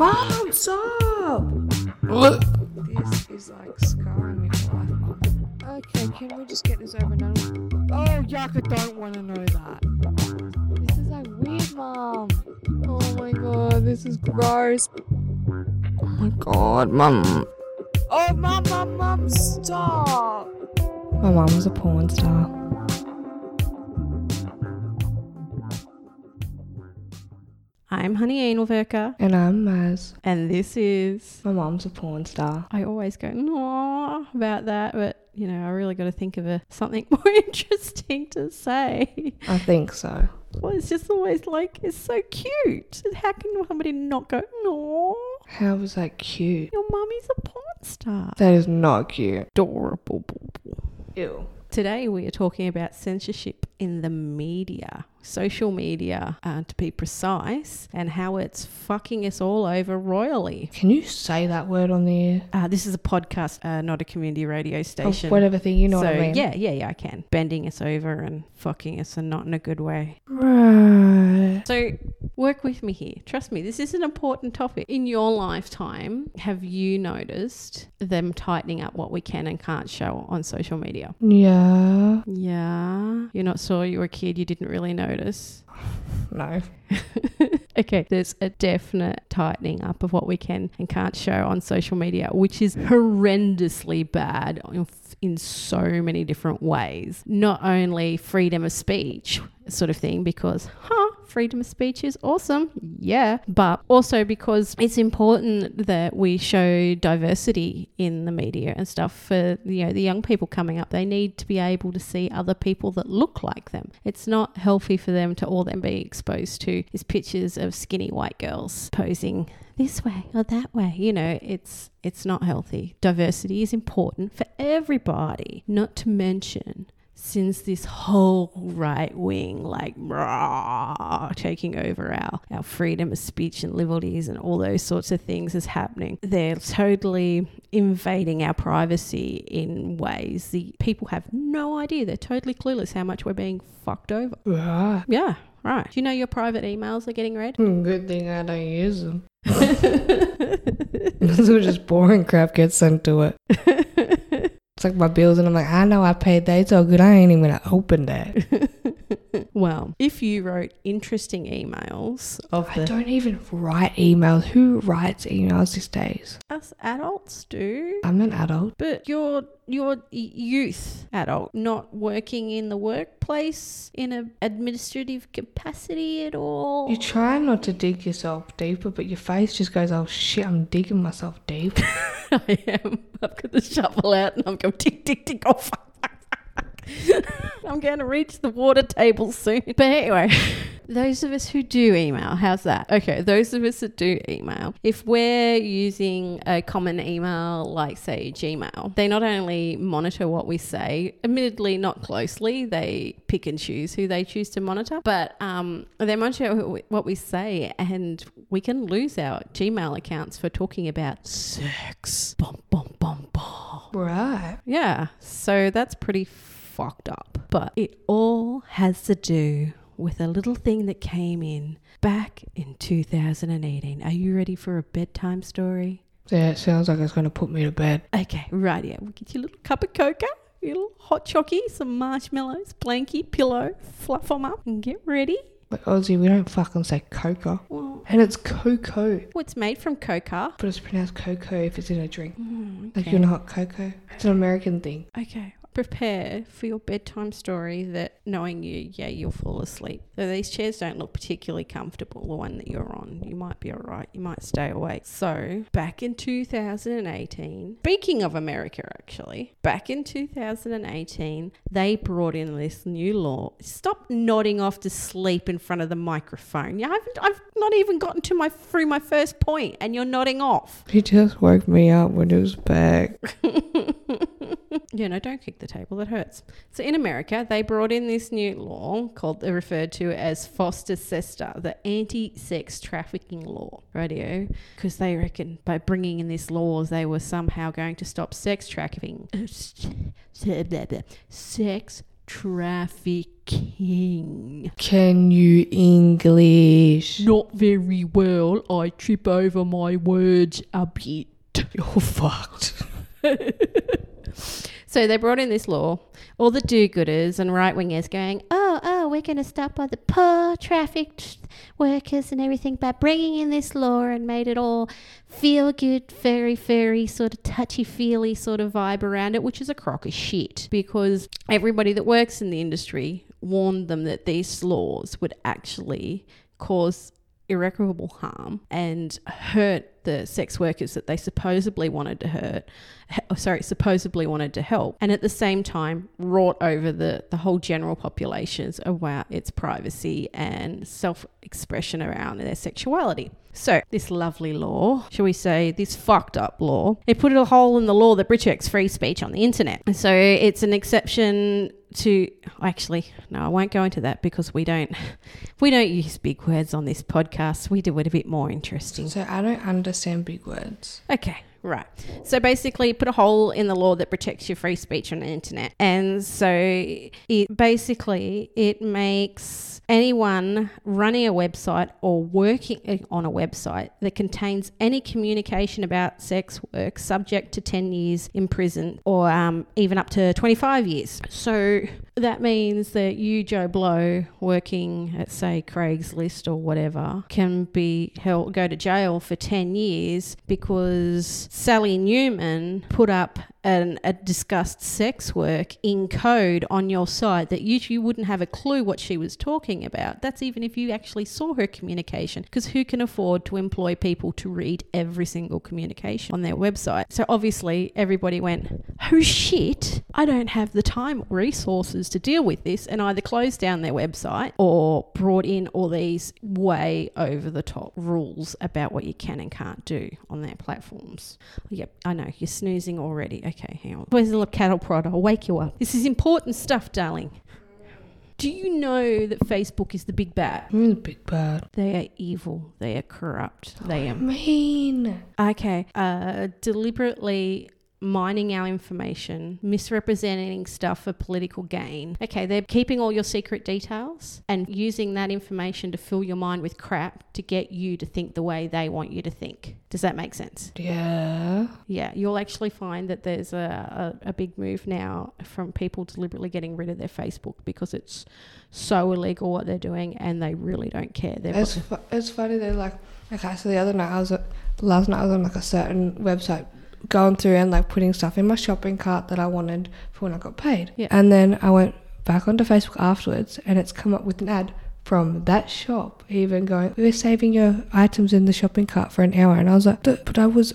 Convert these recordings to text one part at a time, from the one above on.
Mom, stop! This is like scarring me for life, Mum. Okay, can we just get this over and done with? Oh, Yaka don't want to know that. This is like weird, Mom. Oh my god, this is gross. Oh my god, Mom. Oh, Mom, Mom, Mom, stop! My mom was a porn star. I'm Honey Anelverker, And I'm Maz. and this is. My mum's a porn star. I always go, no, about that, but you know, I really got to think of a, something more interesting to say. I think so. Well, it's just always like, it's so cute. How can somebody not go, no, How was that cute? your mummy's a porn star? That is not cute. Adorable. Ew. Today we are talking about censorship in the media, social media uh, to be precise, and how it's fucking us all over royally. Can you say that word on the air? Uh, this is a podcast, uh, not a community radio station. whatever thing, you know so what I mean? yeah, yeah, yeah, I can. Bending us over and fucking us and not in a good way. Right. So work with me here. Trust me, this is an important topic. In your lifetime, have you noticed them tightening up what we can and can't show on social media? Yeah. Yeah. You're not sure you were a kid, you didn't really notice. No. okay, there's a definite tightening up of what we can and can't show on social media, which is horrendously bad in, in so many different ways. Not only freedom of speech, sort of thing, because, huh, freedom of speech is awesome, yeah, but also because it's important that we show diversity in the media and stuff for you know the young people coming up. They need to be able to see other people that look like them. It's not healthy for them to all then be exposed to is pictures of skinny white girls posing this way or that way. You know, it's it's not healthy. Diversity is important for everybody. Not to mention since this whole right wing like rah, taking over our, our freedom of speech and liberties and all those sorts of things is happening they're totally invading our privacy in ways the people have no idea they're totally clueless how much we're being fucked over Right. yeah right do you know your private emails are getting read Hmm, Good thing I don't use them. so just boring crap gets sent to it. Like my bills, and I'm like, I know I paid that. It's all good. I ain't even gonna open that. well, if you wrote interesting emails of I the don't even write emails. Who writes emails these days? us adults do, I'm an adult. but you're you're youth adult, not working in the workplace in an administrative capacity at all. You try not to dig yourself deeper, but your face just goes, oh shit, I'm digging myself deep. I am. I've got the shovel out and I'm going tick tick tick. Oh fuck. I'm going to reach the water table soon. But anyway, those of us who do email, how's that? Okay, those of us that do email, if we're using a common email like, say, Gmail, they not only monitor what we say, admittedly not closely, they pick and choose who they choose to monitor, but um, they monitor what we say, and we can lose our Gmail accounts for talking about sex. Bum, bum, bum, bum. right. Yeah, so that's pretty fucked up. But it all has to do with a little thing that came in back in 2018. Are you ready for a bedtime story? Yeah, it sounds like it's gonna put me to bed. Okay, right here. We'll get you a little cup of cocoa, a little hot chockey, some marshmallows, blankie, pillow, fluff them up, and get ready. But Aussie, we don't fucking say cocoa. Well, And it's cocoa. Well, it's made from coca. But it's pronounced cocoa if it's in a drink. Mm, Like okay. you're not cocoa. It's an American thing. Okay. Prepare for your bedtime story that knowing you, yeah, you'll fall asleep. So these chairs don't look particularly comfortable, the one that you're on. You might be alright, you might stay awake. So, back in 2018, speaking of America actually, back in 2018, they brought in this new law. Stop nodding off to sleep in front of the microphone. Yeah, I haven't, I've not even gotten to my through my first point and you're nodding off. He just woke me up when it was back. Yeah, no, don't kick the table. That hurts. So in America, they brought in this new law called, they're referred to as FOSTA SESTA, the anti-sex trafficking law, radio, because they reckon by bringing in this laws, they were somehow going to stop sex trafficking. Sex trafficking. Can you English? Not very well. I trip over my words a bit. You're fucked. So they brought in this law. All the do-gooders and right-wingers going, oh, oh, we're going to stop all the poor trafficked workers and everything by bringing in this law and made it all feel good, very, very sort of touchy-feely sort of vibe around it, which is a crock of shit because everybody that works in the industry warned them that these laws would actually cause irreparable harm and hurt the sex workers that they supposedly wanted to hurt oh, sorry supposedly wanted to help and at the same time wrought over the the whole general populations about its privacy and self-expression around their sexuality. So this lovely law shall we say this fucked up law it put a hole in the law that protects free speech on the internet. So it's an exception to actually no i won't go into that because we don't we don't use big words on this podcast. We do it a bit more interesting. So I don't understand big words. Okay, right. So basically, put a hole in the law that protects your free speech on the internet, and so it basically it makes anyone running a website or working on a website that contains any communication about sex work subject to 10 years in prison or um, even up to 25 years. So that means that you, Joe Blow, working at say Craigslist or whatever, can be held go to jail for 10 years because Sally Newman put up an, a discussed sex work in code on your site that you, you wouldn't have a clue what she was talking about. That's even if you actually saw her communication, because who can afford to employ people to read every single communication on their website? So obviously, everybody went, Oh shit, I don't have the time or resources to deal with this, and either closed down their website or brought in all these way over the top rules about what you can and can't do on their platforms. Yep, I know, you're snoozing already. Okay, hang on. Where's the little cattle prod? I'll wake you up. This is important stuff, darling. Do you know that Facebook is the big bad? I'm the big bad. They are evil. They are corrupt. They are Mean. Okay. Uh, deliberately mining our information, misrepresenting stuff for political gain. Okay, they're keeping all your secret details and using that information to fill your mind with crap to get you to think the way they want you to think. Does that make sense? Yeah. Yeah, you'll actually find that there's a, a, a big move now from people deliberately getting rid of their Facebook because it's so illegal what they're doing and they really don't care. They're It's fu- it's funny. They're like, okay. So the other night I was at, last night I was on like a certain website going through and like putting stuff in my shopping cart that I wanted for when I got paid. Yeah. And then I went back onto Facebook afterwards, and it's come up with an ad from that shop, even going, "We're saving your items in the shopping cart for an hour." And I was like, "But I was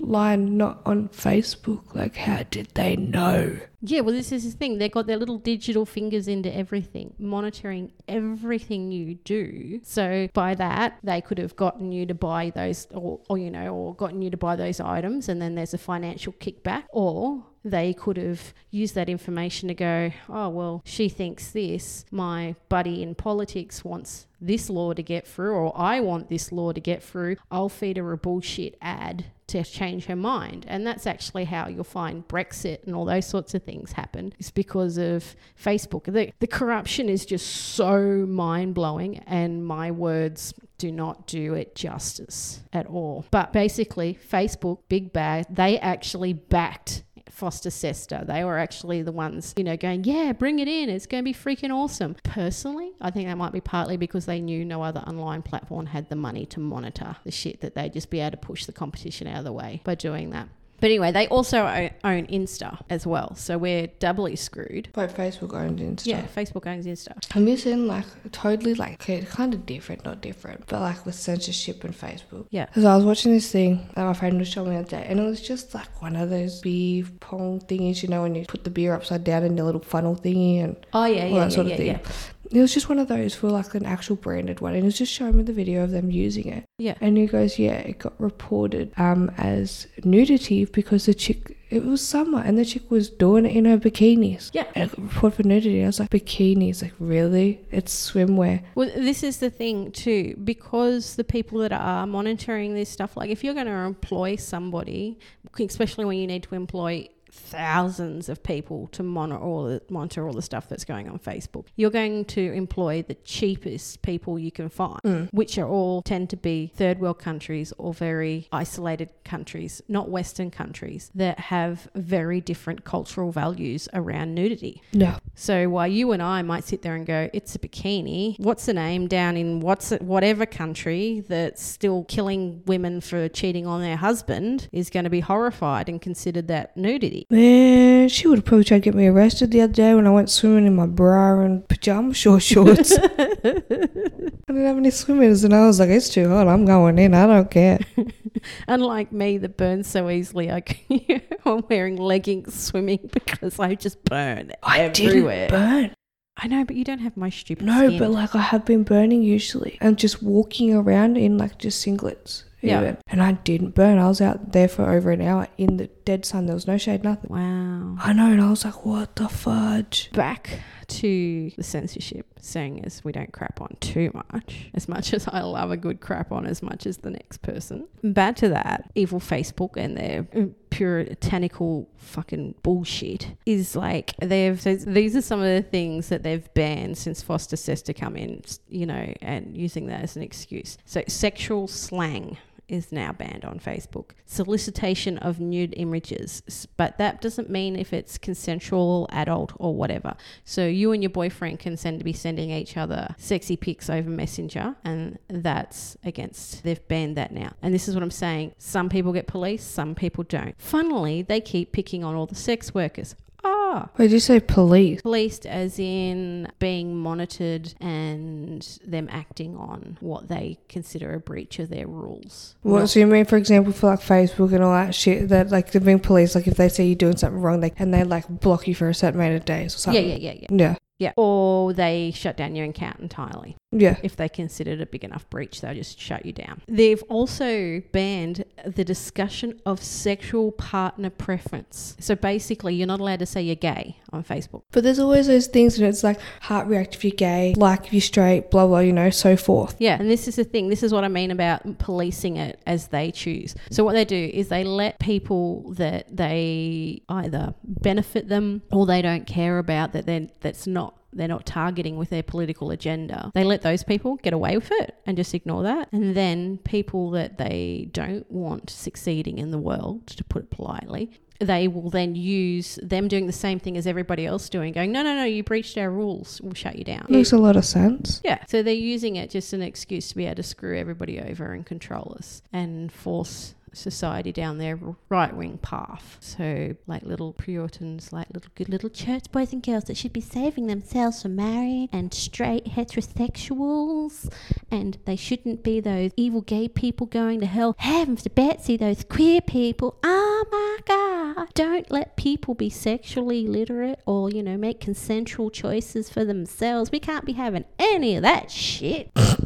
online, not on Facebook. Like, how did they know?" Yeah, well, this is the thing. They've got their little digital fingers into everything, monitoring everything you do. So by that, they could have gotten you to buy those, or, or you know, or gotten you to buy those items, and then there's a financial kickback, or they could have used that information to go, oh, well, she thinks this. My buddy in politics wants this law to get through, or I want this law to get through. I'll feed her a bullshit ad to change her mind. And that's actually how you'll find Brexit and all those sorts of things happen, is because of Facebook. The, the corruption is just so mind blowing, and my words do not do it justice at all. But basically, Facebook, Big Bad, they actually backed FOSTA SESTA. They were actually the ones, you know, going, yeah, bring it in. It's going to be freaking awesome. Personally, I think that might be partly because they knew no other online platform had the money to monitor the shit that they'd just be able to push the competition out of the way by doing that. But anyway, they also own Insta as well. So we're doubly screwed. Like Facebook owned Insta. Yeah, Facebook owns Insta. You seen like totally like kind of different, not different, but like with censorship and Facebook? Yeah. Because I was watching this thing that my friend was showing me the other day, and it was just like one of those beer pong thingies, you know, when you put the beer upside down in the little funnel thingy, and Oh, yeah, all yeah, that sort yeah, of yeah, thing. yeah. It was just one of those for like an actual branded one, and it was just showing me the video of them using it. Yeah. And he goes, yeah, it got reported um as nudity because the chick, it was summer, and the chick was doing it in her bikinis. Yeah. And it got reported for nudity. I was like, bikinis, like really? It's swimwear. Well, this is the thing too, because the people that are monitoring this stuff, like if you're going to employ somebody, especially when you need to employ thousands of people to monitor all the, monitor all the stuff that's going on Facebook. You're going to employ the cheapest people you can find, Mm. which are all tend to be third world countries or very isolated countries, not Western countries that have very different cultural values around nudity. No. So while you and I might sit there and go, it's a bikini, what's the name down in what's it, whatever country that's still killing women for cheating on their husband is going to be horrified and considered that nudity. Man, she would have probably tried to get me arrested the other day when I went swimming in my bra and pajama short shorts. I didn't have any swimmers, and I was like, "It's too hot. I'm going in. I don't care." Unlike me that burns so easily, I, I'm wearing leggings swimming because I just burn I everywhere. burn. I know, but you don't have my stupid No, skin. but like I have been burning usually, and just walking around in like just singlets. Yeah. Even. And I didn't burn. I was out there for over an hour in the dead sun. There was no shade, nothing. wow. I know, and I was like, "What the fudge?" back to the censorship, saying as we don't crap on too much, as much as I love a good crap on as much as the next person. Back to that, evil Facebook and their puritanical fucking bullshit is like they've these are some of the things that they've banned since FOSTA SESTA come in, you know, and using that as an excuse. So sexual slang is now banned on Facebook. Solicitation of nude images, but that doesn't mean if it's consensual, adult, or whatever. So you and your boyfriend can send to be sending each other sexy pics over Messenger, and that's against. They've banned that now, and this is what I'm saying. Some people get police, some people don't. Funnily, they keep picking on all the sex workers. Ah, Wait, did you say police? policed as in being monitored and them acting on what they consider a breach of their rules. What? Not- So you mean, for example, for like Facebook and all that shit, that like they're being police, like if they say you're doing something wrong, they and they like block you for a certain amount of days or something. yeah, yeah, yeah. Yeah. Yeah. Or they shut down your account entirely. Yeah. If they consider it a big enough breach, they'll just shut you down. They've also banned the discussion of sexual partner preference. So basically, you're not allowed to say you're gay on Facebook. But there's always those things, and it's like heart react if you're gay, like if you're straight, blah blah, you know, so forth. Yeah, and this is the thing. This is what I mean about policing it as they choose. So what they do is they let people that they either benefit them or they don't care about that they that's not they're not targeting with their political agenda. They let those people get away with it and just ignore that. And then people that they don't want succeeding in the world, to put it politely, they will then use them doing the same thing as everybody else doing, going, no, no, no, you breached our rules. We'll shut you down. Makes a lot of sense. Yeah. So they're using it just an excuse to be able to screw everybody over and control us and force society down their right wing path. So like little Puritans, like little good little church boys and girls that should be saving themselves from marrying and straight heterosexuals and they shouldn't be those evil gay people going to hell. Heavens to Betsy, those queer people. Oh my god. Don't let people be sexually literate or, you know, make consensual choices for themselves. We can't be having any of that shit.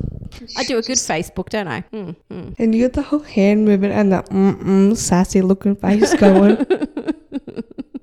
I do a good Facebook, don't I? Mm, mm. And you got the whole hand movement and the mm mm sassy looking face going.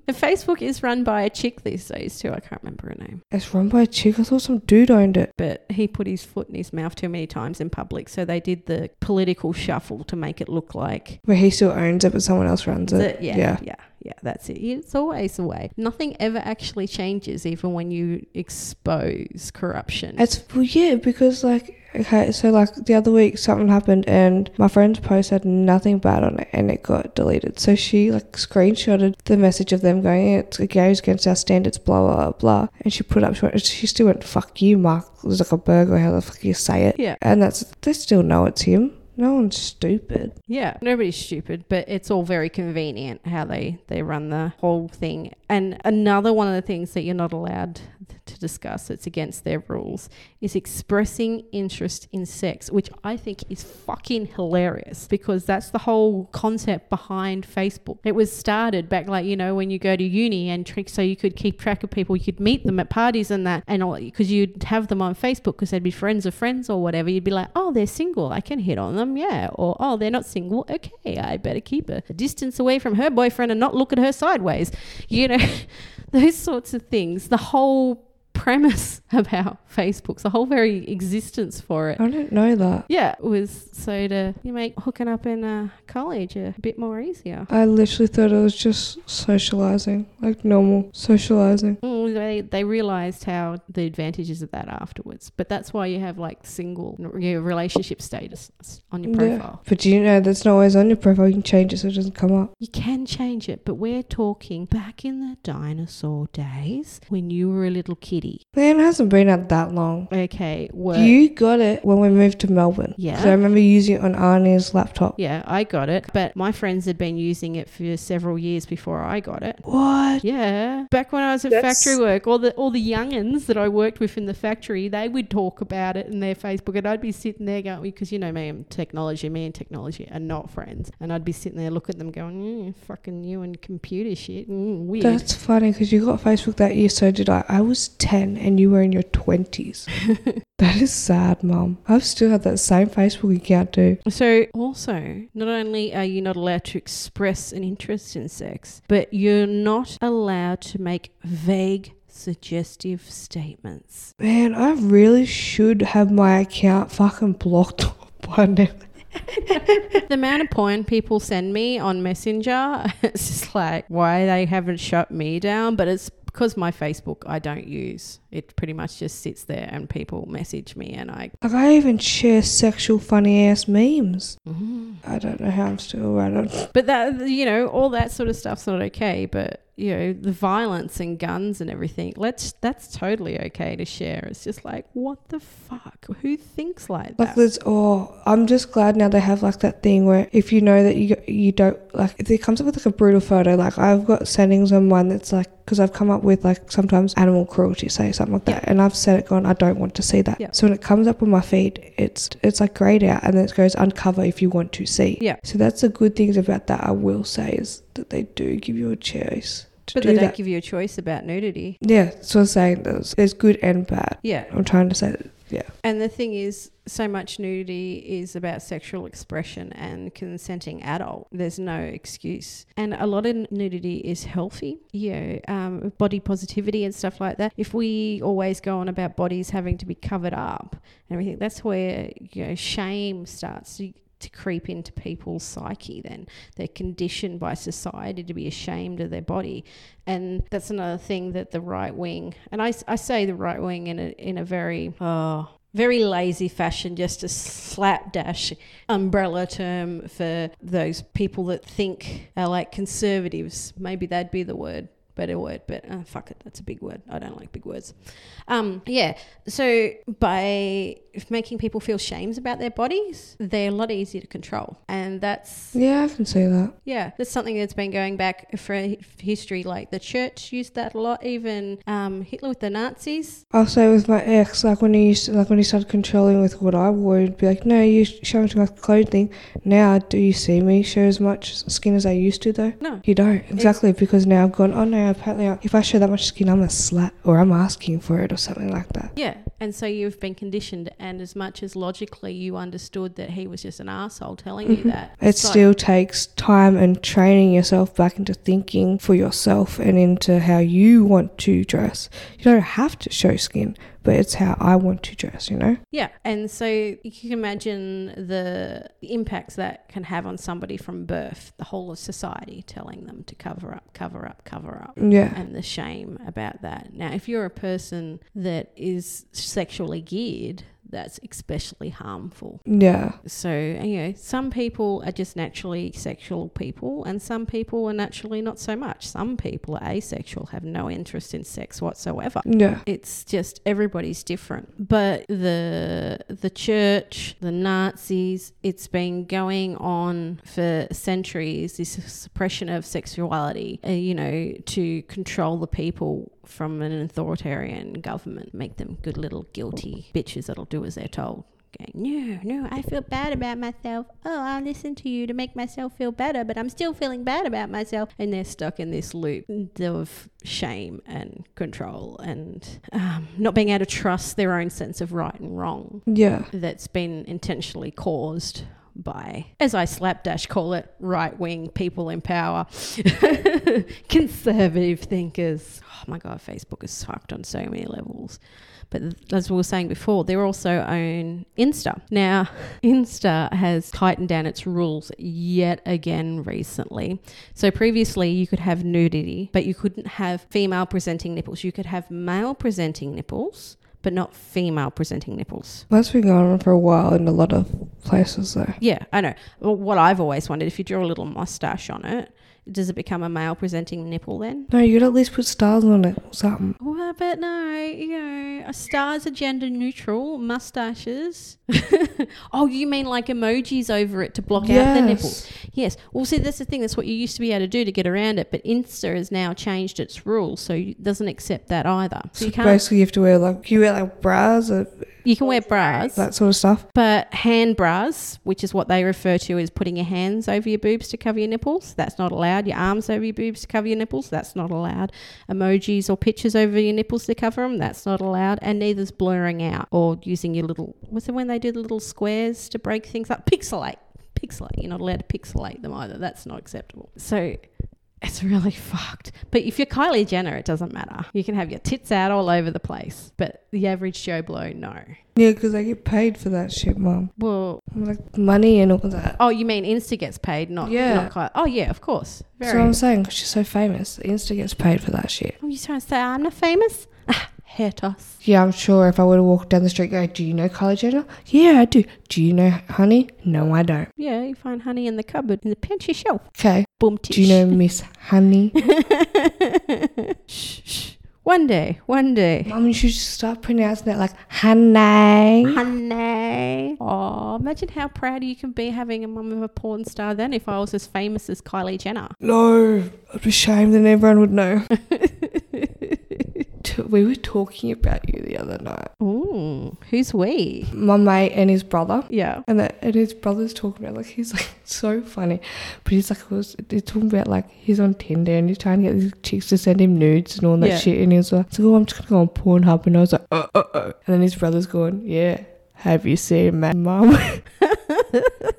And Facebook is run by a chick these days too. I can't remember her name, it's run by a chick. I thought some dude owned it. but he put his foot in his mouth too many times in public, so they did the political shuffle to make it look like But he still owns it, but someone else runs it. that. Yeah, yeah, yeah, yeah. That's it. It's always the way. Nothing ever actually changes, even when you expose corruption. It's well, yeah, because like okay, so like the other week something happened and my friend's post had nothing bad on it and it got deleted. So she like screenshotted the message of them going, "It's it goes against our standards, blah blah blah," and she put up. She, went, she still went, "Fuck you, Mark Zuckerberg," or how the fuck you say it. Yeah. and that's they still know it's him. No one's stupid. Yeah, nobody's stupid, but it's all very convenient how they they run the whole thing. And another one of the things that you're not allowed to discuss that's against their rules is expressing interest in sex, which I think is fucking hilarious because that's the whole concept behind Facebook. It was started back like, you know, when you go to uni and trick so you could keep track of people, you could meet them at parties and that and all because you'd have them on Facebook because they'd be friends of friends or whatever. You'd be like, "Oh, they're single. I can hit on them." Yeah. Or, "Oh, they're not single. Okay, I better keep a distance away from her boyfriend and not look at her sideways." You know, those sorts of things. The whole premise about Facebook's the whole very existence for it. I don't know that. Yeah, was so to you make hooking up in uh, college a bit more easier. I literally thought it was just socializing, like normal socializing. Mm, they they realized how the advantages of that afterwards, but that's why you have like single your relationship status on your profile. But do you know that's not always on your profile? You can change it so it doesn't come up. You can change it, but we're talking back in the dinosaur days when you were a little kitty. Man, hasn't been out that long. Okay, what? You got it when we moved to Melbourne. Yeah. 'Cause I remember using it on Arnie's laptop. yeah, I got it, but my friends had been using it for several years before I got it. What? Yeah, back when I was at That's- factory work, all the all the youngins that I worked with in the factory, they would talk about it in their Facebook, and I'd be sitting there going, because you know me, I'm technology. Me and technology are not friends, and I'd be sitting there looking at them going, mm, fucking you and computer shit, mm, weird. That's funny because you got Facebook that year, so did I. I was 10 and you were in your 20s. that is sad, Mum. I've still had that same Facebook account, too. So, also, not only are you not allowed to express an interest in sex, but you're not allowed to make vague, suggestive statements. Man, I really should have my account fucking blocked by now. the amount of porn people send me on Messenger, it's just like, why they haven't shut me down? But it's because my Facebook I don't use. It pretty much just sits there and people message me and I. Like, I even share sexual, funny ass memes. Mm-hmm. I don't know how I'm still right on. But that, you know, all that sort of stuff's not okay. But, you know, the violence and guns and everything, let's, that's totally okay to share. It's just like, what the fuck? Who thinks like Like, that? there's, oh, I'm just glad now they have like that thing where if you know that you you don't like, if it comes up with like a brutal photo, like I've got settings on one that's like, because I've come up with like sometimes animal cruelty, say something like that, and I've set it gone, I don't want to see that. Yeah. So when it comes up on my feed, it's it's like grayed out and then it goes uncover if you want to see. Yeah. So that's the good things about that. I will say is that they do give you a choice to But do they don't give you a choice about nudity. yeah, so I'm saying there's, there's good and bad. Yeah. I'm trying to say that. Yeah. And the thing is, so much nudity is about sexual expression and consenting adult. There's no excuse. And a lot of nudity is healthy, you know, um, body positivity and stuff like that. If we always go on about bodies having to be covered up and everything, that's where, you know, shame starts to to creep into people's psyche then. They're conditioned by society to be ashamed of their body. And that's another thing that the right wing and I, I say the right wing in a in a very oh very lazy fashion just a slapdash umbrella term for those people that think are like conservatives. Maybe that'd be the word better word but uh, fuck it that's a big word. I don't like big words. Um yeah so by making people feel shames about their bodies they're a lot easier to control and that's Yeah, I can see that. yeah, that's something that's been going back for history. Like the church used that a lot. Even um, Hitler with the Nazis. I'll say with my ex, like when he used to, like when he started controlling with what I wore, he'd be like, "No, you show too much clothing." Now, do you see me show as much skin as I used to though? No. You don't exactly because now I've gone. Oh no, apparently I- if I show that much skin, I'm a slut or I'm asking for it or something like that. Yeah, and so you've been conditioned, and as much as logically you understood that he was just an asshole telling you mm-hmm. that, It like- still takes time and training yourself back into thinking for yourself and into how you want to dress. You don't have to show skin, but it's how I want to dress, you know? Yeah, and so you can imagine the impacts that can have on somebody from birth, the whole of society telling them to cover up, cover up, cover up. Yeah. and the shame about that. Now, if you're a person that is sexually geared, that's especially harmful. Yeah. So, you know, some people are just naturally sexual people, and some people are naturally not so much. Some people are asexual, have no interest in sex whatsoever. Yeah. It's just everybody's different. But the the church, the Nazis, it's been going on for centuries. This suppression of sexuality, uh, you know, to control the people from an authoritarian government, make them good little guilty bitches that'll do as they're told. Going, no, no, I feel bad about myself. Oh, I'll listen to you to make myself feel better, but I'm still feeling bad about myself. And they're stuck in this loop of shame and control and um, not being able to trust their own sense of right and wrong Yeah. that's been intentionally caused by, as I slapdash call it, right wing people in power, conservative thinkers. Oh my God, Facebook is fucked on so many levels. But as we were saying before, they also own Insta. Now, Insta has tightened down its rules yet again recently. So previously, you could have nudity, but you couldn't have female presenting nipples. You could have male presenting nipples, but not female presenting nipples. That's been going on for a while in a lot of places, though. Yeah, I know. Well, what I've always wondered if you draw a little mustache on it, does it become a male presenting nipple then? No, you could at least put stars on it or something. Well, but no, you know, a stars are gender neutral, mustaches. oh, you mean like emojis over it to block out the Yes. nipples? Yes. Well, see, that's the thing. That's what you used to be able to do to get around it. But Insta has now changed its rules, so it doesn't accept that either. So So you can't. basically, you have to wear like you wear like bras or You can wear bras, that sort of stuff. but hand bras, which is what they refer to as putting your hands over your boobs to cover your nipples, that's not allowed. Your arms over your boobs to cover your nipples, that's not allowed. Emojis or pictures over your nipples to cover them, that's not allowed. And neither's blurring out or using your little, what's it when they do the little squares to break things up? Pixelate. Pixelate. You're not allowed to pixelate them either. That's not acceptable. So it's really fucked. But if you're Kylie Jenner, it doesn't matter. You can have your tits out all over the place. But the average Joe Blow, no. Yeah, because I get paid for that shit, mum. Well, Like money and all that. Oh, you mean Insta gets paid, not Yeah. Not Kylie. Oh, yeah, of course. That's Very. what I'm saying. 'cause she's so famous. Insta gets paid for that shit. Are you trying to say I'm not famous? Ah, Hair toss. Yeah, I'm sure if I were to walk down the street, go, "Do you know Kylie Jenner?" Yeah, I do. Do you know Honey? No, I don't. Yeah, you find honey in the cupboard in the pantry shelf. Okay. Boom. Do you know Miss Honey? shh, shh. One day, one day. Mum, you should start pronouncing it like Honey. Honey. Oh, imagine how proud you can be having a mum of a porn star then if I was as famous as Kylie Jenner. No, I'd be ashamed and everyone would know. T- we were talking about you the other night. Ooh, who's we? My mate and his brother. Yeah. And that and his brother's talking about like he's like so funny, but he's like was he's talking about like he's on Tinder and he's trying to get these chicks to send him nudes and all that Yeah. shit, and he's like, so oh, I'm just gonna go on Pornhub, and I was like, uh, uh, uh. and then his brother's going, yeah, have you seen my mum?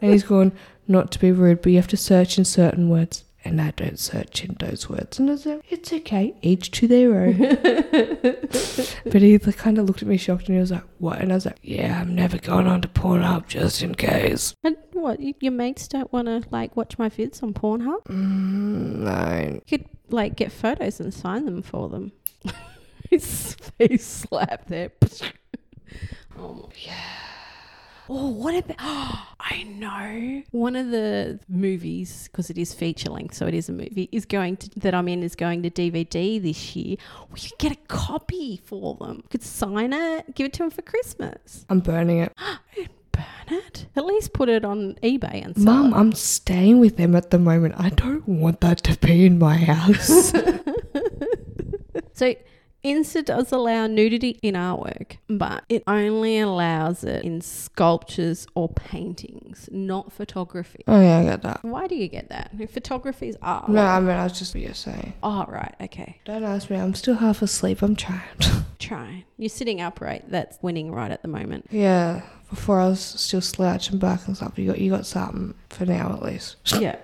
and he's going, not to be rude, but you have to search in certain words. And I don't search in those words. And I was like, it's okay, each to their own. but he like, kind of looked at me shocked and he was like, what? And I was like, yeah, I'm never going on to Pornhub just in case. And what, your mates don't want to like watch my vids on Pornhub? Mm, no. You could like get photos and sign them for them. His face slap there. oh, yeah. Oh, what about? Oh, I know one of the movies because it is feature length, so it is a movie. Is going to that I'm in is going to DVD this year. We could get a copy for them. We could sign it, give it to them for Christmas. I'm burning it. Burn it. At least put it on eBay and sell Mum, it. I'm staying with them at the moment. I don't want that to be in my house. So Insta does allow nudity in artwork, but it only allows it in sculptures or paintings, not photography. oh, yeah, I get that. Why do you get that? Photography is art. No, I mean, I was just what you're saying. Oh, right. Okay. Don't ask me. I'm still half asleep. I'm trying. Try. You're sitting upright. That's winning right at the moment. yeah, before I was still slouching back and stuff. You got you got something for now at least. Yeah.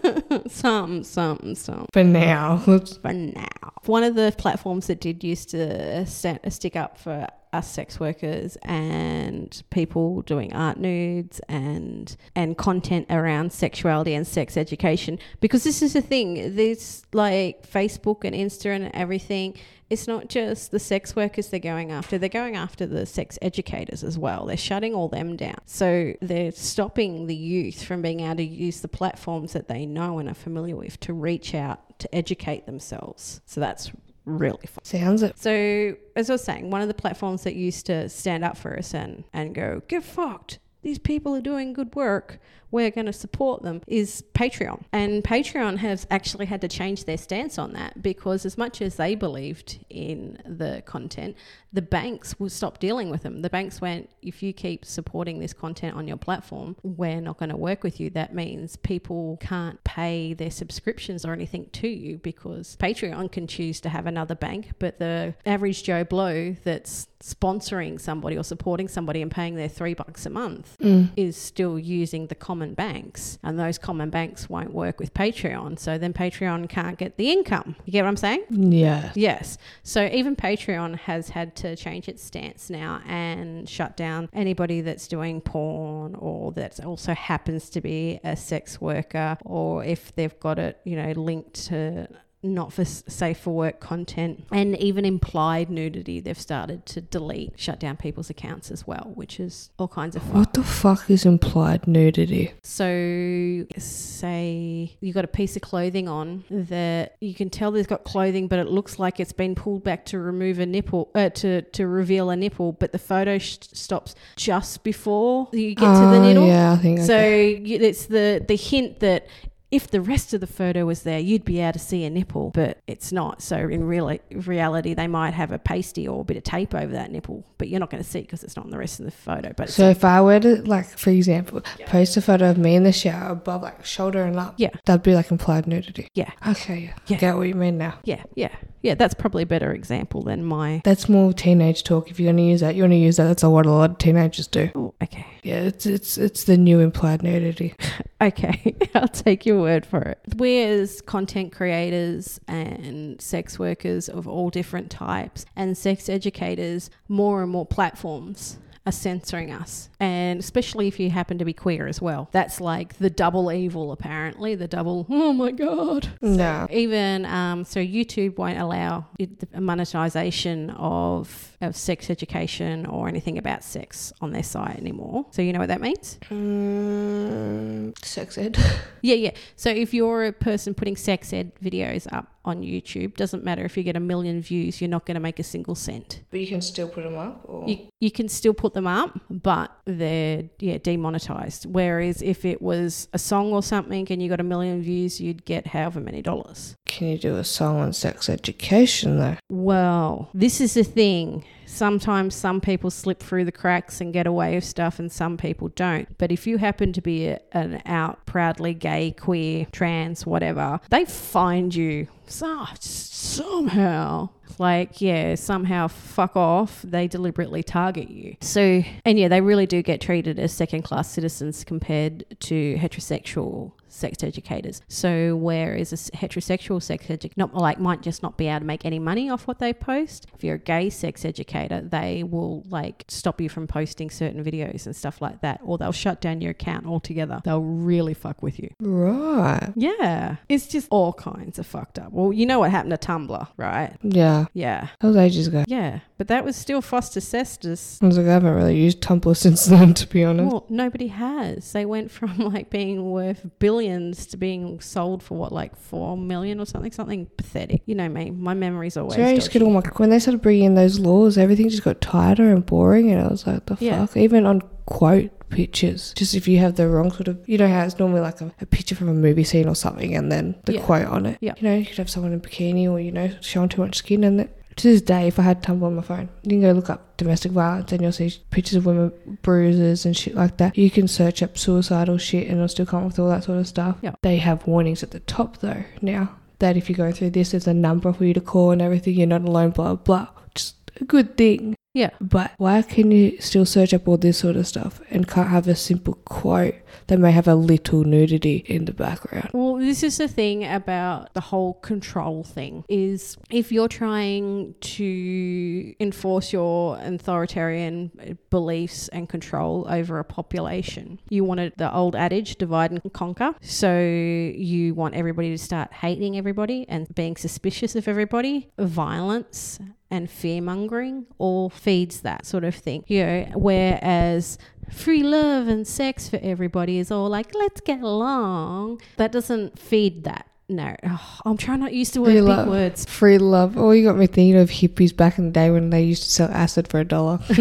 something, something, something. For now. For now. One of the platforms that did used to stand, stick up for us sex workers and people doing art nudes and and content around sexuality and sex education. Because this is the thing this like Facebook and Insta and everything it's not just the sex workers they're going after they're going after the sex educators as well. They're shutting all them down. So they're stopping the youth from being able to use the platforms that they know and are familiar with to reach out to educate themselves. So that's really fun Sounds it. so, as I was saying, one of the platforms that used to stand up for us and, and go, get fucked. These people are doing good work. We're going to support them is Patreon. And Patreon has actually had to change their stance on that because, as much as they believed in the content, the banks will stop dealing with them. The banks went, if you keep supporting this content on your platform, we're not going to work with you. That means people can't pay their subscriptions or anything to you because Patreon can choose to have another bank, but the average Joe Blow that's sponsoring somebody or supporting somebody and paying their three bucks a month Mm. is still using the common banks, and those common banks won't work with Patreon. So then Patreon can't get the income. You get what I'm saying? Yeah. Yes. So even Patreon has had to change its stance now and shut down anybody that's doing porn or that also happens to be a sex worker or if they've got it, you know, linked to not for s- safe for work content and even implied nudity they've started to delete shut down people's accounts as well which is all kinds of fun What the fuck is implied nudity? so, say you've got a piece of clothing on that you can tell there's got clothing, but it looks like it's been pulled back to remove a nipple, uh, to to reveal a nipple, but the photo sh- stops just before you get to the Oh, nipple. Yeah, I think. So okay. you, it's the the hint that if the rest of the photo was there, you'd be able to see a nipple, but it's not. So in real reality, they might have a pasty or a bit of tape over that nipple, but you're not going to see it because it's not in the rest of the photo. But So if I were to, like, for example, post a photo of me in the shower above, like, shoulder and up, Yeah. that'd be like implied nudity. Yeah. Okay. Yeah. Yeah. Get what you mean now. yeah, yeah, yeah. That's probably a better example than my. That's more teenage talk. If you're gonna use that, you want to use that. That's a what a lot of teenagers do. Oh, okay. Yeah, it's it's it's the new implied nudity. Okay, I'll take your word for it. We, as content creators and sex workers of all different types, and sex educators, more and more platforms are censoring us. And especially if you happen to be queer as well. That's like the double evil, apparently. The double, oh my God. No. Even um, so, YouTube won't allow it, the monetization of, of sex education or anything about sex on their site anymore. So, you know what that means? Mm, sex ed. Yeah, yeah. So if you're a person putting sex ed videos up on YouTube, doesn't matter if you get a million views, you're not going to make a single cent. But you can still put them up. Or You, you can still put them up, but they're yeah demonetized. Whereas if it was a song or something and you got a million views, you'd get however many dollars. can you do a song on sex education though? Well, this is the thing. Sometimes some people slip through the cracks and get away with stuff, and some people don't. But if you happen to be a, an out, proudly gay, queer, trans, whatever, they find you so, somehow. Like, yeah, somehow fuck off. They deliberately target you. So, and yeah, they really do get treated as second class citizens compared to heterosexual sex educators. So whereas a heterosexual sex educator not like might just not be able to make any money off what they post. If you're a gay sex educator, they will like stop you from posting certain videos and stuff like that, or they'll shut down your account altogether. They'll really fuck with you. Right. Yeah, it's just all kinds of fucked up. Well, you know what happened to Tumblr, right? Yeah. Yeah, That was ages ago. yeah, but that was still FOSTA SESTA. I was like, I haven't really used Tumblr since then, to be honest. Well, nobody has. They went from like being worth billions to being sold for what, like four million or something, something pathetic. You know me, my memory's always. I used to get all my when they started bringing in those laws, everything just got tighter and boring, and I was like, the Yeah. fuck. Even on quote pictures, just if you have the wrong sort of, you know how it's normally like a, a picture from a movie scene or something, and then the Yeah. quote on it. Yeah. You know, you could have someone in bikini or you know showing too much skin, and it, to this day, if I had Tumblr on my phone, you can go look up domestic violence, and you'll see pictures of women bruises and shit like that. You can search up suicidal shit, and it'll still come up with all that sort of stuff. Yeah. They have warnings at the top though now that if you go through this, there's a number for you to call and everything. You're not alone. Blah blah. Just a good thing. Yeah. But why can you still search up all this sort of stuff and can't have a simple quote that may have a little nudity in the background? Well, this is the thing about the whole control thing is if you're trying to enforce your authoritarian beliefs and control over a population, you wanted the old adage divide and conquer. So you want everybody to start hating everybody and being suspicious of everybody, violence and fear mongering all feeds that sort of thing. You know, whereas free love and sex for everybody is all like, let's get along. That doesn't feed that. No, oh, I'm trying not to Free big love. words. Free love. Oh, you got me thinking of hippies back in the day when they used to sell acid for a dollar.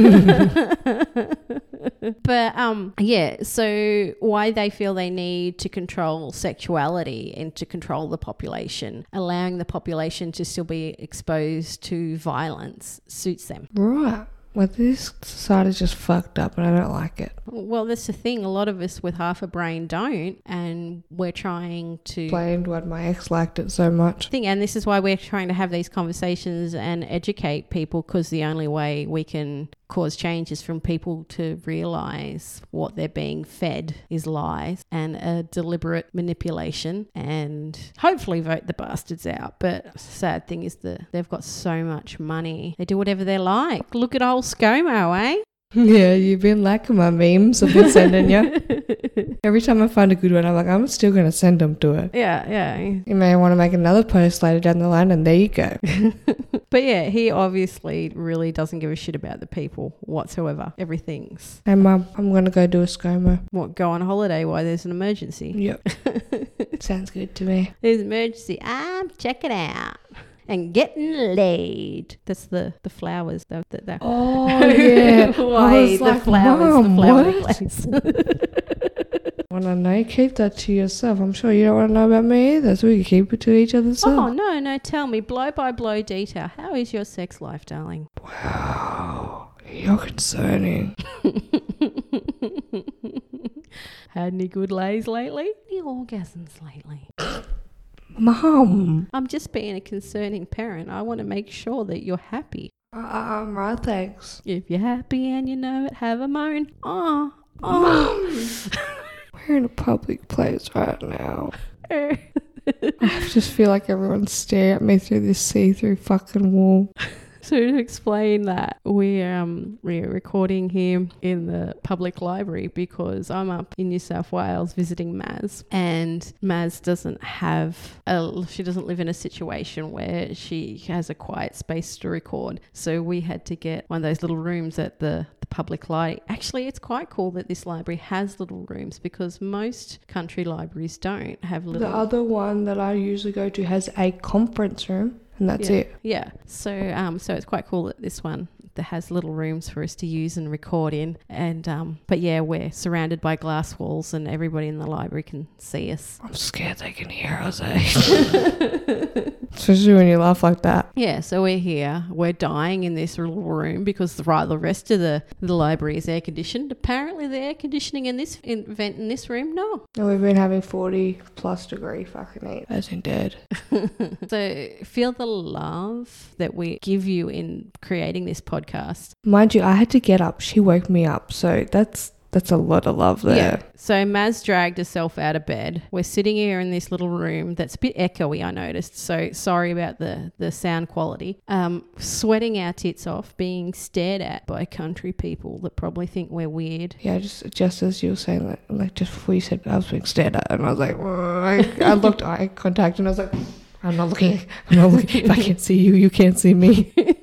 but um yeah so why they feel they need to control sexuality and to control the population allowing the population to still be exposed to violence suits them right. Well, this society's just fucked up and I don't like it. Well, that's the thing. A lot of us with half a brain don't, and we're trying to. Blamed why my ex liked it so much. thing and this is why we're trying to have these conversations and educate people because the only way we can cause change is from people to realize what they're being fed is lies and a deliberate manipulation and hopefully vote the bastards out. But sad thing is that they've got so much money. They do whatever they like. Look at old ScoMo eh Yeah, you've been liking my memes I've been sending you. Every time I find a good one, I'm like, I'm still going to send them to it. yeah yeah You may want to make another post later down the line, and there you go. but yeah he obviously really doesn't give a shit about the people whatsoever everything's Hey, Mum, I'm going to go do a ScoMo. what go on holiday while there's an emergency Yep. Sounds good to me. there's an emergency i'm checking out and getting laid that's the the flowers the, the, the Oh, yeah. Why the like, flowers Mum, the flower necklace. Want to know? Keep that to yourself. I'm sure you don't want to know about me either, so we can keep it to each other's oh self. no no tell me blow by blow detail how is your sex life darling Wow. You're concerning. had any good lays lately any orgasms lately Mum. i'm just being a concerning parent i want to make sure that you're happy Uh, Um, right, thanks. If you're happy and you know it, have a moan. Oh, oh. We're in a public place right now. I just feel like everyone's staring at me through this see-through fucking wall. So to explain that, we're um we're recording here in the public library because I'm up in New South Wales visiting Maz, and Maz doesn't have a she doesn't live in a situation where she has a quiet space to record. So we had to get one of those little rooms at the the public library. Actually, it's quite cool that this library has little rooms because most country libraries don't have little. The other one that I usually go to has a conference room, and that's yeah. it. Yeah. So um so it's quite cool that this one that has little rooms for us to use and record in. And um but yeah, we're surrounded by glass walls and everybody in the library can see us. I'm scared they can hear us, eh? Especially when you laugh like that. Yeah, so we're here. We're dying in this little room because the right the rest of the, the library is air conditioned. Apparently the air conditioning in this in, vent in this room, no. And we've been having 40 plus degree fucking heat. As in dead. So feel the love that we give you in creating this podcast. Mind you, I had to get up. She woke me up. So that's that's a lot of love there. Yeah. So Maz dragged herself out of bed. We're sitting here in this little room that's a bit echoey, I noticed. So sorry about the, the sound quality. Um, sweating our tits off, being stared at by country people that probably think we're weird. Yeah, just just as you were saying that, like just before you said I was being stared at, and I was like, I, I looked eye contact, and I was like, I'm not looking, I'm not looking. If I can't see you, you can't see me.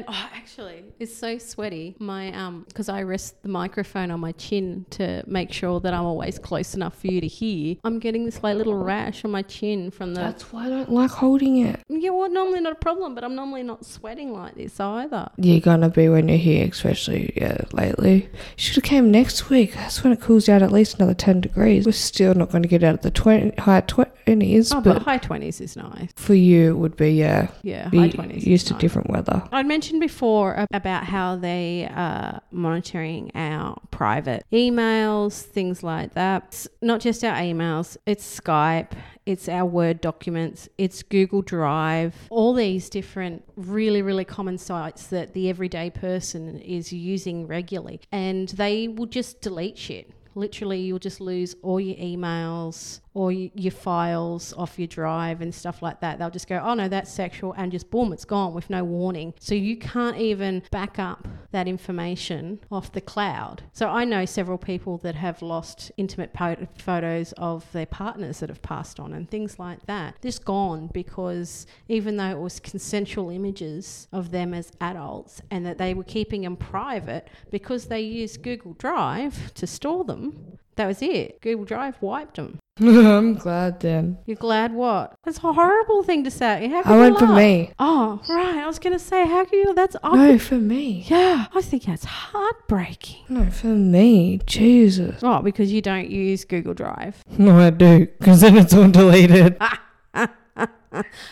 And oh, actually, it's so sweaty. My um, because I rest the microphone on my chin to make sure that I'm always close enough for you to hear. I'm getting this like little rash on my chin from the. That's why I don't like holding it. yeah, well, normally not a problem, but I'm normally not sweating like this either. You're gonna be when you're here, especially yeah lately. Should have came next week. That's when it cools down at least another ten degrees. We're still not going to get out of the 20, high twenties, Oh, but but high twenties is nice. for you it would be yeah, Yeah, high twenties. used to different weather. I'd mentioned before ab- about how they are monitoring our private emails, things like that. It's not just our emails, it's Skype, it's our Word documents, it's Google Drive, all these different really, really common sites that the everyday person is using regularly. And they will just delete shit. Literally, you'll just lose all your emails or your files off your drive and stuff like that. They'll just go, oh no, that's sexual, and just boom, it's gone with no warning. So you can't even back up that information off the cloud. So I know several people that have lost intimate po- photos of their partners that have passed on and things like that. Just gone because even though it was consensual images of them as adults and that they were keeping them private because they used Google Drive to store them, that was it. Google Drive wiped them. I'm glad then. You're glad what? That's a horrible thing to say. How can I you went for laugh? me. Oh, right. I was going to say, how can you? That's oh, No, for me. Yeah, I think that's heartbreaking. No, for me. Jesus. Oh, because you don't use Google Drive. No, I do, because then it's all deleted.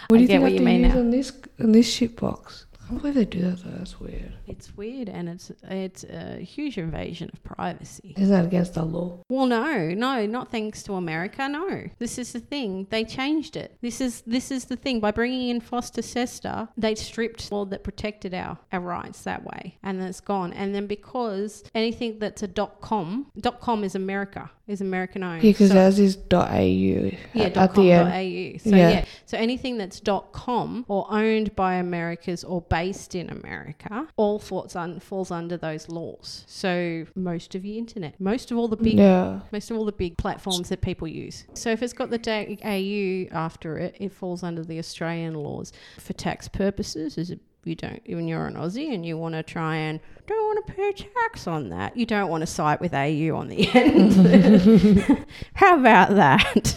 What do you get think what I you to mean use now. on this on this shit box? Can't believe they do that though. That's weird. It's weird and it's it's a huge invasion of privacy. Isn't that against the law? Well, no, no, not thanks to America. No, this is the thing. They changed it. This is this is the thing. By bringing in FOSTA SESTA, they stripped law that protected our our rights that way, and it's gone. And then because anything that's a dot com, dot com is America, is American owned. Yeah, because So- ours is .au yeah, at, dot at com the dot au. So yeah. Yeah. so anything that's dot com or owned by Americas or based in America, all falls, un- falls under those laws. So most of your internet, most of all the big Yeah. most of all the big platforms that people use. So if it's got the AU after it, it falls under the Australian laws for tax purposes. Is it you don't when you're an Aussie and you want to try and don't want to pay tax on that. You don't want to cite with AU on the end. How about that?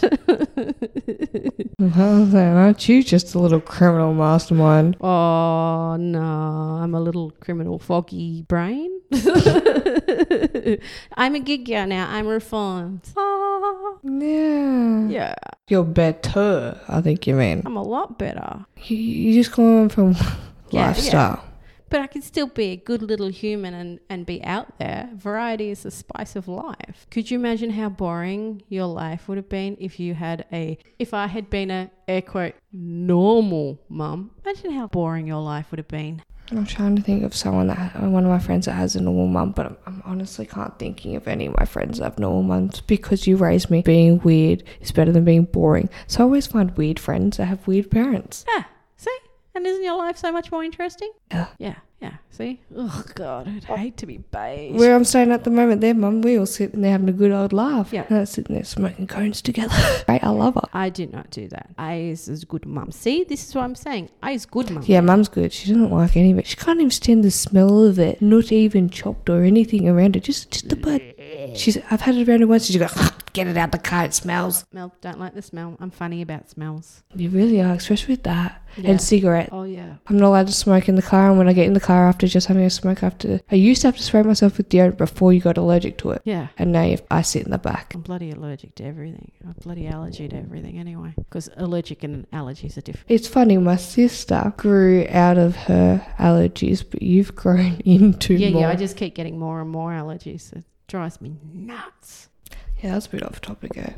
How's that? Aren't you just a little criminal mastermind? oh no, I'm a little criminal foggy brain. I'm a gig girl now. I'm reformed. Ah. Yeah. Yeah, You're better, I think you mean. I'm a lot better. You, you just going from Yeah, lifestyle. But I can still be a good little human and, and be out there. Variety is the spice of life. Could you imagine how boring your life would have been if you had a, if I had been a, air quote, normal mum? Imagine how boring your life would have been. I'm trying to think of someone that uh, one of my friends that has a normal mum, but I'm, I'm honestly can't thinking of any of my friends that have normal mums because you raised me. Being weird is better than being boring. So I always find weird friends that have weird parents. Yeah? And isn't your life so much more interesting? Yeah. Yeah, yeah. See? Oh, God, I'd oh. hate to be beige. Where I'm staying at the moment, there, mum, we all sitting there having a good old laugh. Yeah. And they're sitting there smoking cones together. Right, I love her. I do not do that. I is a good mum. See, this is what I'm saying. I is good mum. Yeah, mum's good. She doesn't like any of it. She can't even stand the smell of it. Not even chopped or anything around it. Just just the bud. She's I've had it around her once she goes, get it out the car, it smells. Smell, don't like the smell. I'm funny about smells. You really are, especially with that. Yeah. And cigarette. Oh, yeah. I'm not allowed to smoke in the car and when I get in the car after just having a smoke after I used to have to spray myself with deodorant before you got allergic to it. Yeah. And now I sit in the back. I'm bloody allergic to everything. I'm bloody allergy to everything anyway. Because allergic and allergies are different. It's funny, my sister grew out of her allergies, but you've grown into Yeah, more. yeah. I just keep getting more and more allergies. Drives me nuts. yeah, that's a bit off topic, eh?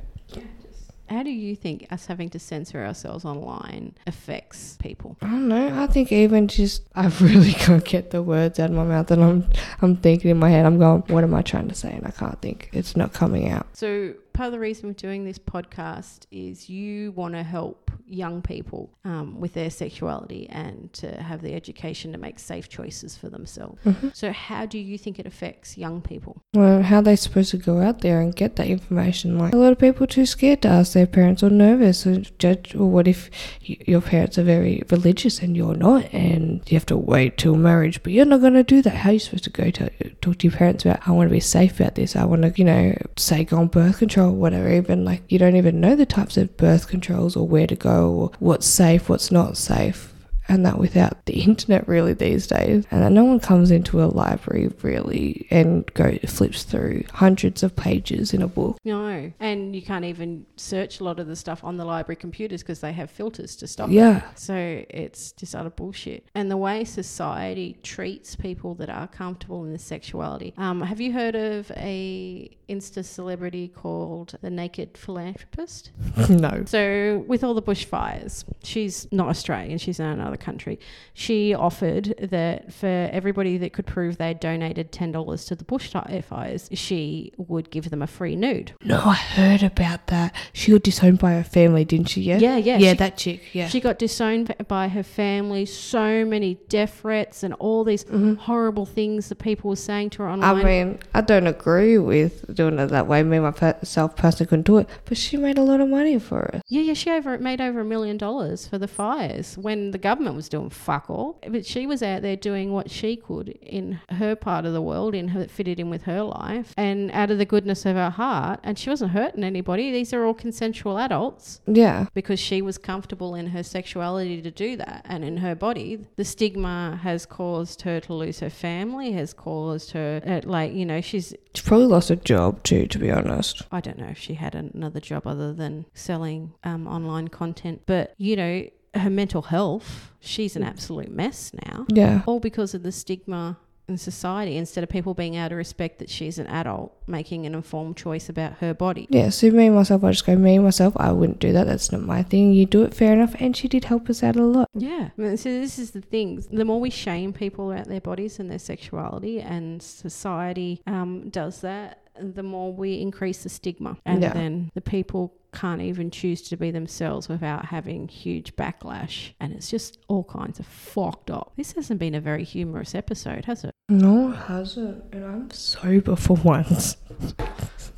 How do you think us having to censor ourselves online affects people? I don't know. I think even just I really can't get the words out of my mouth, and I'm I'm thinking in my head. I'm going, what am I trying to say? And I can't think. It's not coming out. So, part of the reason we're doing this podcast is you want to help young people um, with their sexuality and to have the education to make safe choices for themselves. So, how do you think it affects young people? Well, how are they supposed to go out there and get that information? Like a lot of people are too scared to ask their parents or nervous or judge. Or what if y- your parents are very religious and you're not, and you have to wait till marriage? But you're not going to do that. How are you supposed to go to talk to your parents about? I want to be safe about this. I want to, you know, say go on birth control, whatever. Even like you don't even know the types of birth controls or where to go or what's safe, what's not safe and that without the internet really these days and that no one comes into a library really and go flips through hundreds of pages in a book No. And you can't even search a lot of the stuff on the library computers because they have filters to stop it. yeah So it's just utter bullshit. And the way society treats people that are comfortable in their sexuality. Um, have you heard of a Insta celebrity called the Naked Philanthropist? no So with all the bushfires, she's not Australian. She's in another country. She offered that for everybody that could prove they donated ten dollars to the bushfires, she would give them a free nude. no i heard about that she got disowned by her family didn't she yeah Yeah, yeah, yeah she- that chick yeah She got disowned by her family. So many death threats and all these horrible things that people were saying to her Mm-hmm. I mean, I don't agree with doing it that way. Me myself personally couldn't do it, but she made a lot of money for it. Yeah, yeah, she over made over a million dollars for the fires when the government was doing fuck all. But she was out there doing what she could in her part of the world, in her that fitted in with her life, and out of the goodness of her heart. And she wasn't hurting anybody. These are all consensual adults Yeah, because she was comfortable in her sexuality to do that and in her body. The stigma has caused her to lose her family, has caused her, uh, like, you know, she's she probably lost a job too, to be honest. I don't know if she had another job other than selling um, online content, but you know, her mental health. She's an absolute mess now. Yeah. All because of the stigma in society instead of people being able to respect that she's an adult making an informed choice about her body. Yeah, so me and myself, I just go, me and myself, I wouldn't do that. That's not my thing. You do it fair enough. And she did help us out a lot. Yeah. So this is the thing. The more we shame people about their bodies and their sexuality, and society um, does that, the more we increase the stigma, and Yeah. then the people can't even choose to be themselves without having huge backlash, and it's just all kinds of fucked up. This hasn't been a very humorous episode, has it? No, it hasn't. And I'm sober for once.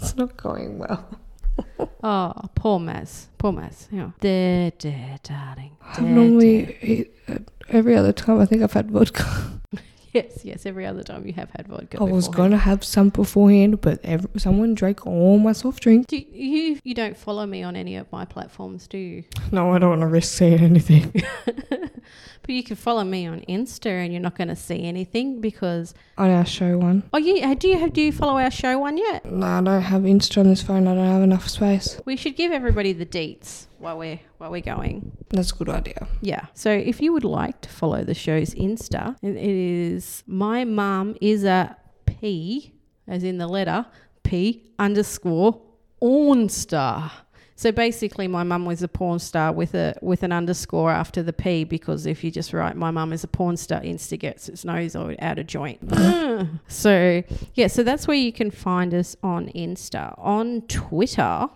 it's not going well. Oh, poor Maz. Poor Maz. Yeah. Dear, dear, darling. I There, normally eat, uh, every other time I think I've had vodka. Yes, yes. Every other time you have had vodka. I was going to have some beforehand, but ev someone drank all my soft drink. Do you you don't follow me on any of my platforms, do you? No, I don't want to risk saying anything. but you can follow me on Insta, and you're not going to see anything because On our show one. oh, you uh, do you have do you follow our show one yet? No, I don't have Insta on this phone. I don't have enough space. We should give everybody the deets while we're while we're going. That's a good idea. Yeah. So if you would like to follow the show's Insta, it is my mum is a P, as in the letter P underscore Ornstar. So basically, my mum was a porn star with a with an underscore after the P because if you just write my mum is a porn star, Insta gets its nose out of joint. so yeah, so that's where you can find us on Insta. On Twitter,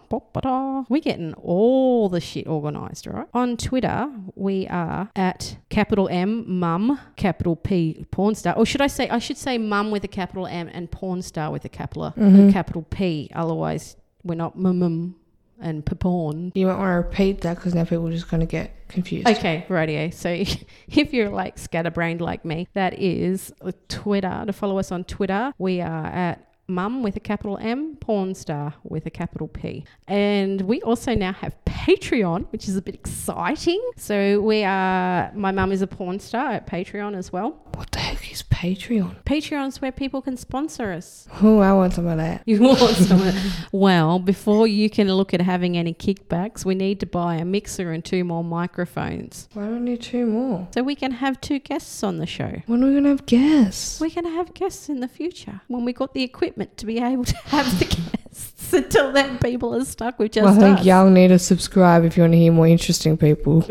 we're getting all the shit organised, right? On Twitter, we are at capital M mum, capital P porn star. Or should I say, I should say mum with a capital M and porn star with a capital, a mm-hmm. capital P. Otherwise, we're not mum and porn. You might want to repeat that because now people are just going to get confused. Okay, radio. So if you're like scatterbrained like me, that is Twitter. To follow us on Twitter, we are at mum with a capital M, porn star with a capital P. And we also now have Patreon, which is a bit exciting. So we are, my mum is a porn star at Patreon as well. What the heck is Patreon? Patreon's where people can sponsor us. Oh, I want some of that. You want some of that? Well, before you can look at having any kickbacks, we need to buy a mixer and two more microphones. Why do I need two more? So we can have two guests on the show. When are we going to have guests? We're going to have guests in the future when we got the equipment to be able to have the guests. Until then, people are stuck with just Well, I think us. y'all need to subscribe if you want to hear more interesting people.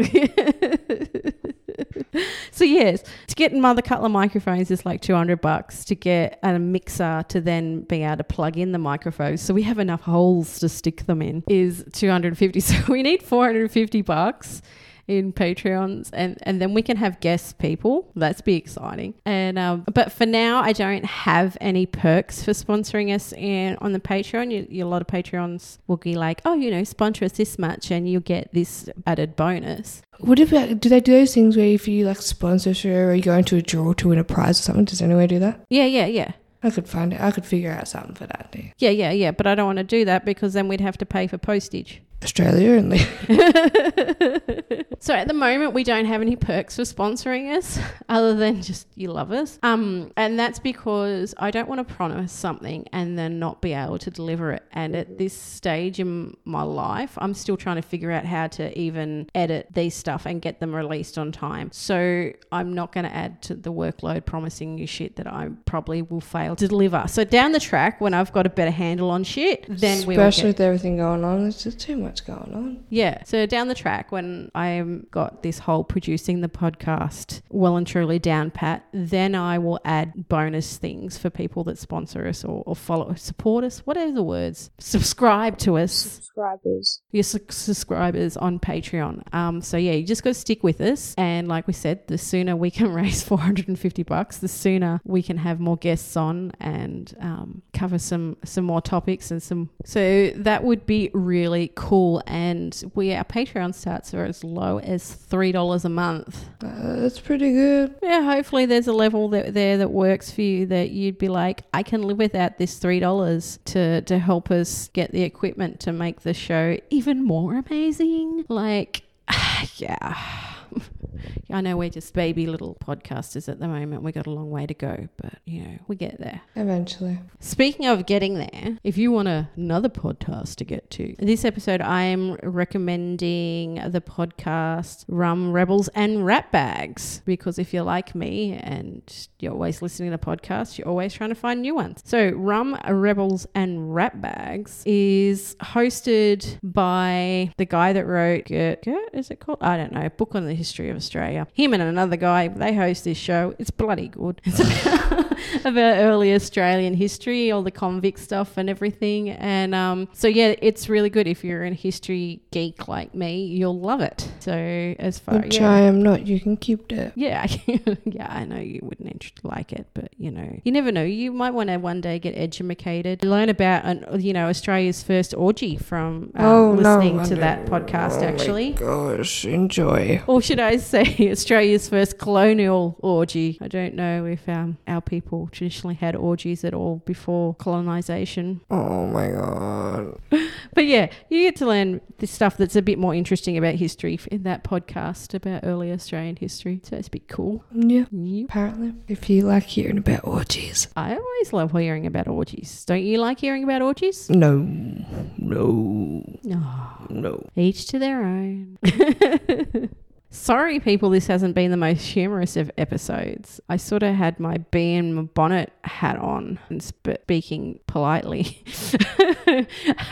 so yes, to get Mother Cutler microphones is like two hundred bucks. To get a mixer to then be able to plug in the microphones, so we have enough holes to stick them in, is two hundred and fifty. So we need four hundred and fifty bucks in Patreons, and and then we can have guest people. That's be exciting. And um, but for now, I don't have any perks for sponsoring us in on the Patreon. You, you, a lot of Patreons will be like, oh, you know, sponsor us this much, and you'll get this added bonus. What about, do they do those things where if you like sponsor or you go into a draw to win a prize or something? Does anyone do that? Yeah, yeah, yeah. I could find it. I could figure out something for that. Yeah, yeah, yeah. But I don't want to do that because then we'd have to pay for postage. Australia only. so at the moment, we don't have any perks for sponsoring us other than just you love us. Um, and that's because I don't want to promise something and then not be able to deliver it. And at this stage in my life, I'm still trying to figure out how to even edit these stuff and get them released on time. So I'm not going to add to the workload promising you shit that I probably will fail to deliver. So down the track, when I've got a better handle on shit, then we will Especially with everything going on. it's just too much going on. yeah. So down the track, when I've got this whole producing the podcast well and truly down pat, then I will add bonus things for people that sponsor us or, or follow, support us, whatever the words, subscribe to us, Subscribers. your su- subscribers on Patreon. Um, so yeah, you just got to stick with us. And like we said, the sooner we can raise 450 bucks, the sooner we can have more guests on and um, cover some some more topics and some. So that would be really cool. And we our Patreon starts are as low as three dollars a month. Uh, that's pretty good. Yeah, hopefully there's a level that there that works for you that you'd be like, I can live without this three dollars to to help us get the equipment to make the show even more amazing. Like, yeah. I know we're just baby little podcasters at the moment. We got a long way to go, but you know, we get there. Eventually. Speaking of getting there, if you want a, another podcast to get to, this episode I am recommending the podcast Rum Rebels and Ratbags because if you're like me and you're always listening to podcasts, you're always trying to find new ones. So Rum Rebels and Ratbags is hosted by the guy that wrote Girt, Girt is it called? I don't know. Book on the history of Australia. Him and another guy, they host this show. It's bloody good. It's about, about early Australian history, all the convict stuff and everything. And um, so yeah, it's really good. If you're a history geek like me, you'll love it. So as far Which yeah. I am not. You can keep it. Yeah, yeah, I know you wouldn't like it, but you know, you never know. You might want to one day get educated, learn about, an, you know, Australia's first orgy from um, Oh, listening I to that podcast. Oh my actually, Gosh, enjoy. or should I say, Australia's first colonial orgy? I don't know if um, our people traditionally had orgies at all before colonisation. Oh my god. But yeah, you get to learn the stuff that's a bit more interesting about history in that podcast about early Australian history. So it's a bit cool. Yeah. Yep. Apparently, if you like hearing about orgies. I always love hearing about orgies. Don't you like hearing about orgies? No, no, No. no. Each to their own. Sorry, people, this hasn't been the most humorous of episodes. I sort of had my bee bonnet hat on and sp- speaking politely.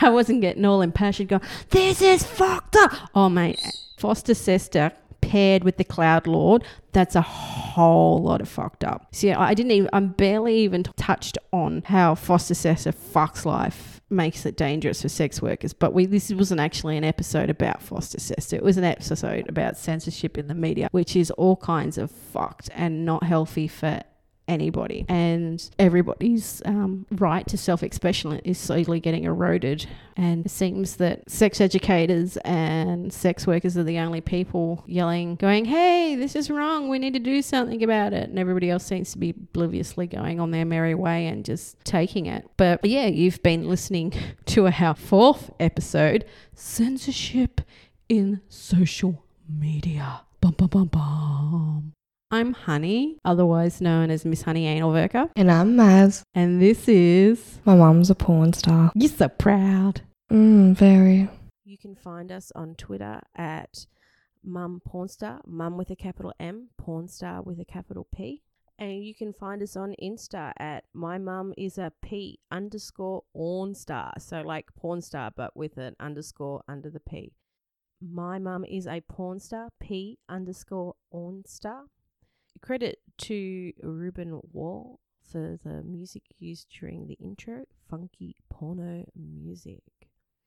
I wasn't getting all impassioned, going, This is fucked up. Oh, mate, FOSTA SESTA paired with the Cloud Lord, that's a whole lot of fucked up. See, I didn't even, I'm barely even touched on how FOSTA SESTA fucks life makes it dangerous for sex workers. But we this wasn't actually an episode about FOSTA SESTA. It was an episode about censorship in the media, which is all kinds of fucked and not healthy for anybody. And everybody's um, right to self expression is slowly getting eroded. And it seems that sex educators and sex workers are the only people yelling, going, hey, this is wrong. We need to do something about it. And everybody else seems to be obliviously going on their merry way and just taking it. But yeah, you've been listening to our fourth episode Censorship in Social Media. Bum, bum, bum, bum. I'm Honey, otherwise known as Miss Honey Anal Worker, And I'm Maz. and this is My mum's a porn star. You're So Proud. Mm, very. You can find us on Twitter at Mum Pornstar, Mum with a capital M, Pornstar with a capital P. And you can find us on Insta at My Mum is a P underscore Ornstar. So like porn star, but with an underscore under the P. My Mum is a porn star, P underscore Ornstar. Credit to Ruben Wall for the music used during the intro, Funky Porno Music.